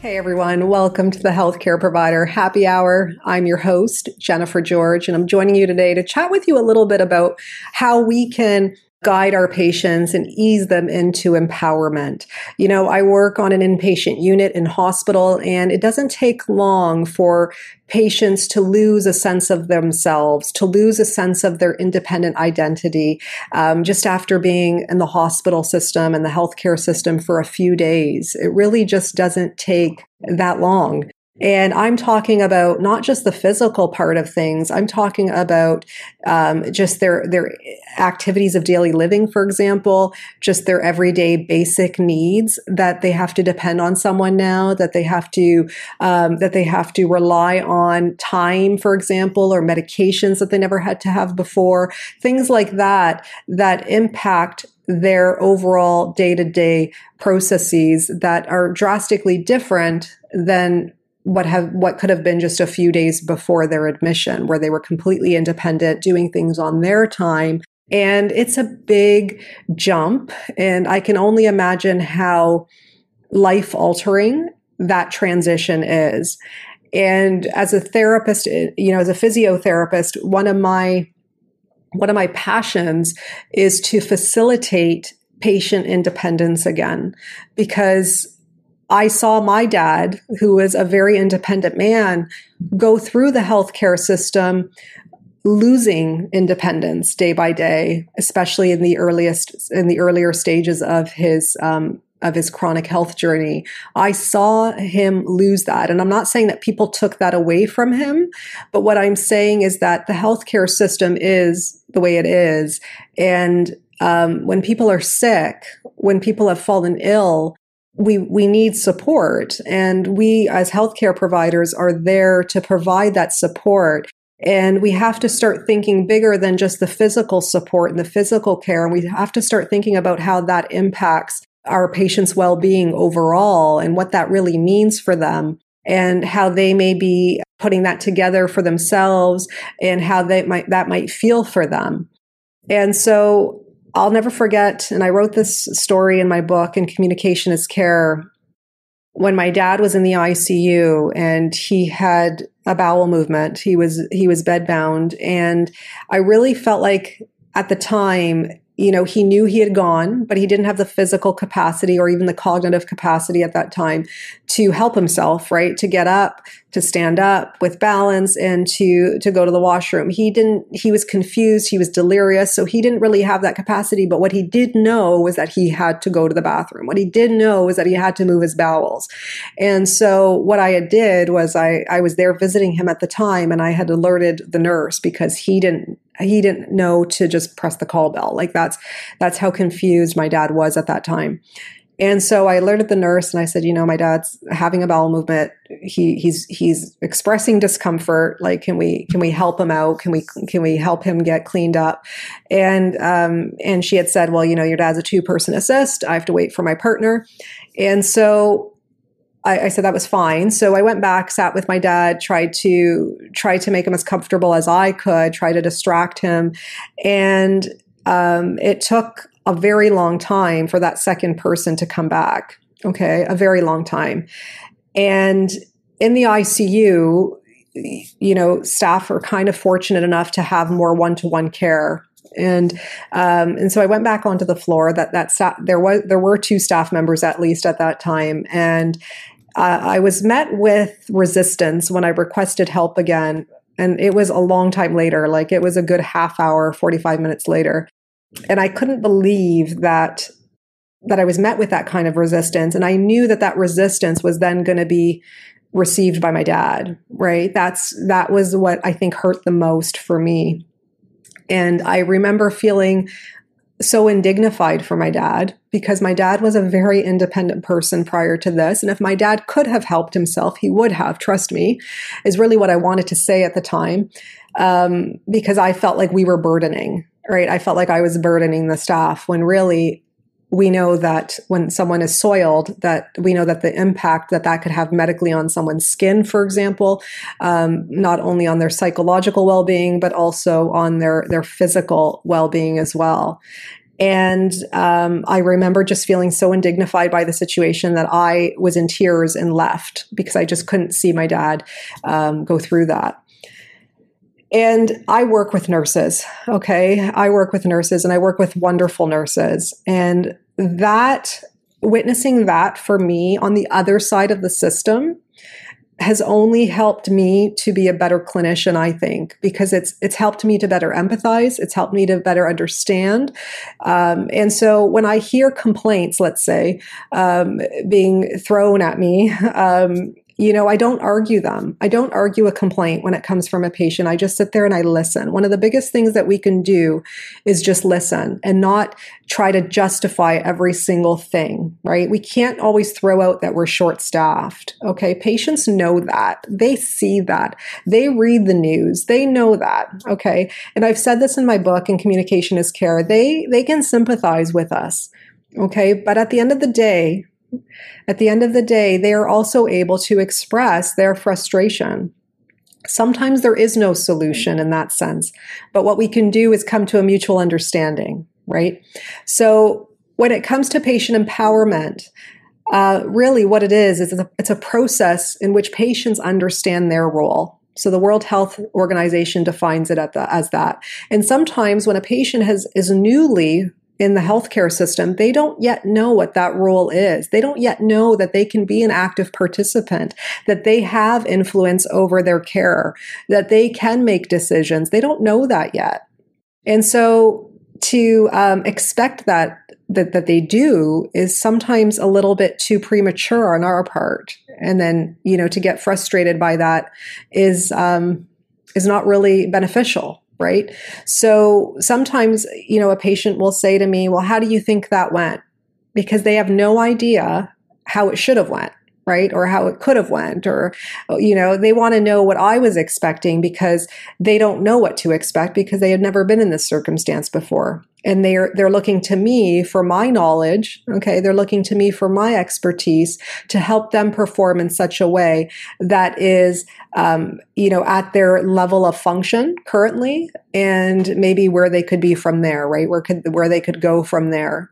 Hey everyone, welcome to the Healthcare Provider Happy Hour. I'm your host, Jennifer George, and I'm joining you today to chat with you a little bit about how we can guide our patients and ease them into empowerment. You know, I work on an inpatient unit in hospital and it doesn't take long for patients to lose a sense of themselves, to lose a sense of their independent identity, um, just after being in the hospital system and the healthcare system for a few days. It really just doesn't take that long. And I'm talking about not just the physical part of things. I'm talking about um, just their their activities of daily living, for example, just their everyday basic needs that they have to depend on someone now. That they have to um, that they have to rely on time, for example, or medications that they never had to have before. Things like that that impact their overall day to day processes that are drastically different than what have what could have been just a few days before their admission where they were completely independent doing things on their time. And it's a big jump. And i can only imagine how life altering that transition is. And as a therapist you know as a physiotherapist one of my one of my passions is to facilitate patient independence again. Because I saw my dad, who was a very independent man, go through the healthcare system losing independence day by day, especially in the earliest in the earlier stages of his um, of his chronic health journey. I saw him lose that. And I'm not saying that people took that away from him, but what I'm saying is that the healthcare system is the way it is. And um, when people are sick, when people have fallen ill, we we need support. And we as healthcare providers are there to provide that support. And we have to start thinking bigger than just the physical support and the physical care. And we have to start thinking about how that impacts our patients well-being overall and what that really means for them and how they may be putting that together for themselves and how they might that might feel for them. And so I'll never forget, and I wrote this story in my book, and Communication as Care, when my dad was in the ICU and he had a bowel movement. He was he was bedbound, and I really felt like at the time you know, he knew he had gone, but he didn't have the physical capacity or even the cognitive capacity at that time to help himself, right? To get up, to stand up with balance and to to go to the washroom. He didn't he was confused, he was delirious, so he didn't really have that capacity, but what he did know was that he had to go to the bathroom. What he did know was that he had to move his bowels. And so what I did was I I was there visiting him at the time and I had alerted the nurse because he didn't he didn't know to just press the call bell. Like that's that's how confused my dad was at that time. And so I alerted the nurse and I said, you know, my dad's having a bowel movement. He he's he's expressing discomfort. Like, can we can we help him out? Can we can we help him get cleaned up? And um and she had said, well, you know, your dad's a two person assist. I have to wait for my partner. And so I, I, said that was fine. So I went back, sat with my dad, tried to try to make him as comfortable as I could, try to distract him, and um, it took a very long time for that second person to come back. Okay, a very long time, and in the ICU, you know, staff are kind of fortunate enough to have more one-to-one care and um, and so I went back onto the floor. That that there was there were two staff members at least at that time, and uh, I was met with resistance when I requested help again. And it was a long time later, like it was a good half hour, 45 minutes later. And I couldn't believe that that I was met with that kind of resistance. And I knew that that resistance was then going to be received by my dad, right? That's that was what I think hurt the most for me. And I remember feeling so indignified for my dad because my dad was a very independent person prior to this. And if my dad could have helped himself, he would have, trust me, is really what I wanted to say at the time. Um, because I felt like we were burdening, right? I felt like I was burdening the staff when really we know that when someone is soiled that we know that the impact that that could have medically on someone's skin for example um, not only on their psychological well-being but also on their their physical well-being as well and um, I remember just feeling so indignified by the situation that I was in tears and left because I just couldn't see my dad um, go through that. And I work with nurses, okay? I work with nurses and I work with wonderful nurses. And that, witnessing that for me on the other side of the system has only helped me to be a better clinician i think because it's it's helped me to better empathize it's helped me to better understand um, and so when i hear complaints let's say um, being thrown at me um, you know, I don't argue them. I don't argue a complaint when it comes from a patient. I just sit there and I listen. One of the biggest things that we can do is just listen and not try to justify every single thing, right? We can't always throw out that we're short staffed. Okay. Patients know that. They see that. They read the news. They know that. Okay. And I've said this in my book, and Communication as Care. They, they can sympathize with us. Okay. But at the end of the day, at the end of the day, they are also able to express their frustration. Sometimes there is no solution in that sense, but what we can do is come to a mutual understanding, right? So when it comes to patient empowerment, uh, really what it is is it's a, it's a process in which patients understand their role. So the World Health Organization defines it the, as that. And sometimes when a patient has is newly in the healthcare system, they don't yet know what that role is. They don't yet know that they can be an active participant, that they have influence over their care, that they can make decisions. They don't know that yet. And so to um, expect that, that that they do is sometimes a little bit too premature on our part. And then, you know, to get frustrated by that is um, is not really beneficial right? So sometimes, you know, a patient will say to me, well, how do you think that went? Because they have no idea how it should have went right? Or how it could have went or you know they want to know what i was expecting because they don't know what to expect because they had never been in this circumstance before. And they're they're looking to me for my knowledge okay? They're looking to me for my expertise to help them perform in such a way that is um, you know at their level of function currently and maybe where they could be from there right? Where could where they could go from there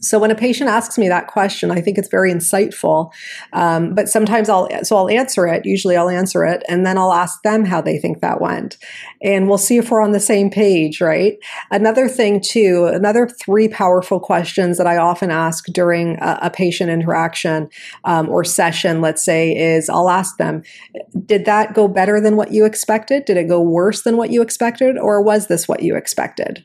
so when a patient asks me that question, I think it's very insightful. Um, but sometimes I'll so I'll answer it. Usually I'll answer it, and then I'll ask them how they think that went, and we'll see if we're on the same page. Right. Another thing too, another three powerful questions that I often ask during a, a patient interaction um, or session, let's say, is I'll ask them, "Did that go better than what you expected? Did it go worse than what you expected, or was this what you expected?"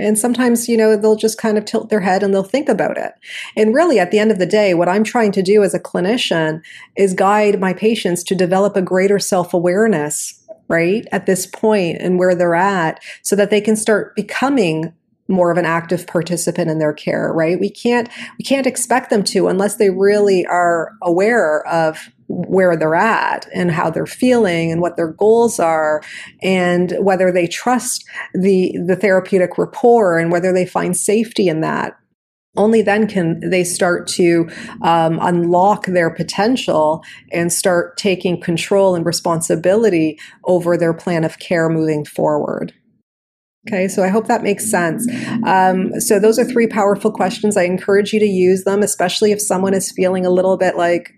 And sometimes, you know, they'll just kind of tilt their head and they'll think about it. And really, at the end of the day, what I'm trying to do as a clinician is guide my patients to develop a greater self awareness, right, at this point and where they're at, so that they can start becoming more of an active participant in their care, right? We can't we can't expect them to unless they really are aware of where they're at and how they're feeling and what their goals are and whether they trust the the therapeutic rapport and whether they find safety in that only then can they start to um, unlock their potential and start taking control and responsibility over their plan of care moving forward. Okay, so I hope that makes sense. Um, so, those are three powerful questions. I encourage you to use them, especially if someone is feeling a little bit like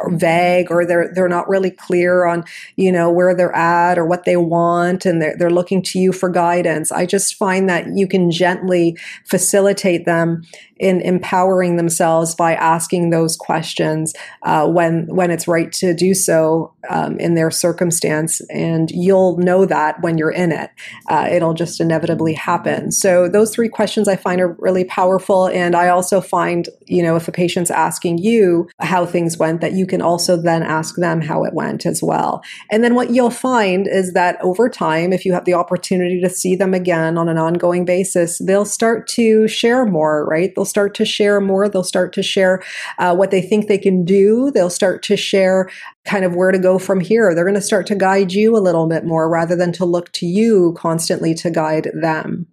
or vague or they're they're not really clear on you know where they're at or what they want and they're, they're looking to you for guidance i just find that you can gently facilitate them in empowering themselves by asking those questions uh, when when it's right to do so um, in their circumstance, and you'll know that when you're in it. Uh, it'll just inevitably happen. So those three questions I find are really powerful, and I also find you know if a patient's asking you how things went, that you can also then ask them how it went as well. And then what you'll find is that over time, if you have the opportunity to see them again on an ongoing basis, they'll start to share more, right? They'll start to share more. They'll start to share uh, what they think they can do. They'll start to share kind of where to go from here. They're going to start to guide you a little bit more rather than to look to you constantly to guide them.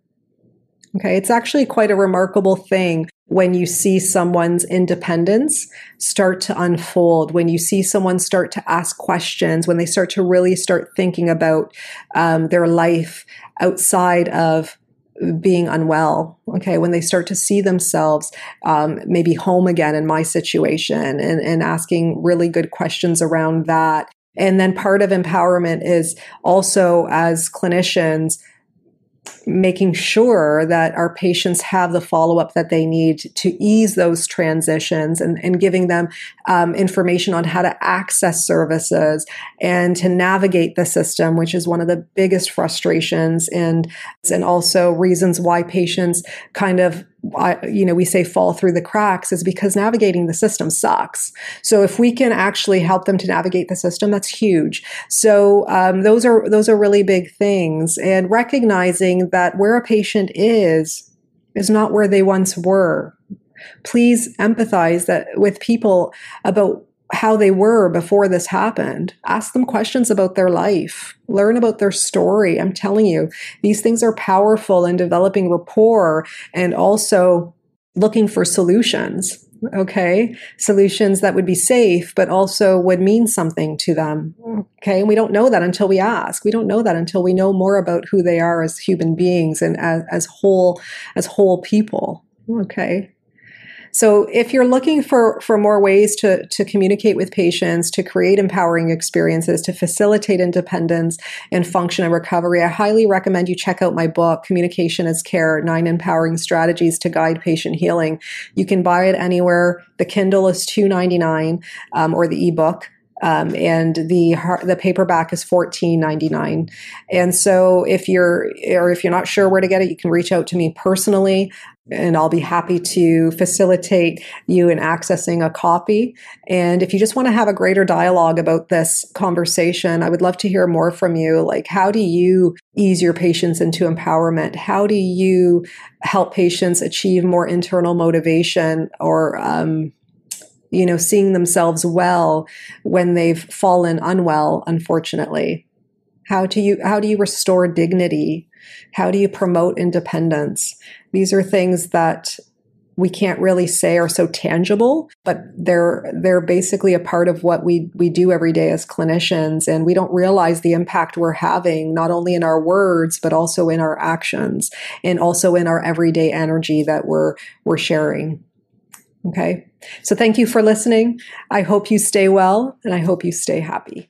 Okay, it's actually quite a remarkable thing when you see someone's independence start to unfold, when you see someone start to ask questions, when they start to really start thinking about um, their life outside of being unwell okay when they start to see themselves um, maybe home again in my situation and, and asking really good questions around that. And then part of empowerment is also as clinicians making sure that our patients have the follow up that they need to ease those transitions and, and giving them um, information on how to access services and to navigate the system, which is one of the biggest frustrations and, and also reasons why patients kind of you know, we say fall through the cracks is because navigating the system sucks. So if we can actually help them to navigate the system, that's huge. So um, those are those are really big things, and recognizing that where a patient is is not where they once were. Please empathize that with people about how they were before this happened. Ask them questions about their life. Learn about their story. I'm telling you, these things are powerful in developing rapport and also looking for solutions. Okay. Solutions that would be safe, but also would mean something to them. Okay. And we don't know that until we ask. We don't know that until we know more about who they are as human beings and as, as whole, as whole people. Okay. So if you're looking for, for more ways to, to communicate with patients, to create empowering experiences, to facilitate independence and function and recovery, I highly recommend you check out my book, Communication as Care, Nine Empowering Strategies to Guide Patient Healing. You can buy it anywhere. The Kindle is $2.99 um, or the ebook. Um, and the the paperback is fourteen ninety nine. And so, if you're or if you're not sure where to get it, you can reach out to me personally and I'll be happy to facilitate you in accessing a copy. And if you just want to have a greater dialogue about this conversation, I would love to hear more from you. Like, how do you ease your patients into empowerment? How do you help patients achieve more internal motivation or, um, you know, seeing themselves well when they've fallen unwell, unfortunately? How do you how do you restore dignity? How do you promote independence? These are things that we can't really say are so tangible, but they're they're basically a part of what we we do every day as clinicians, and we don't realize the impact we're having not only in our words but also in our actions, and also in our everyday energy that we're we're sharing. Okay, so thank you for listening. I hope you stay well, and I hope you stay happy.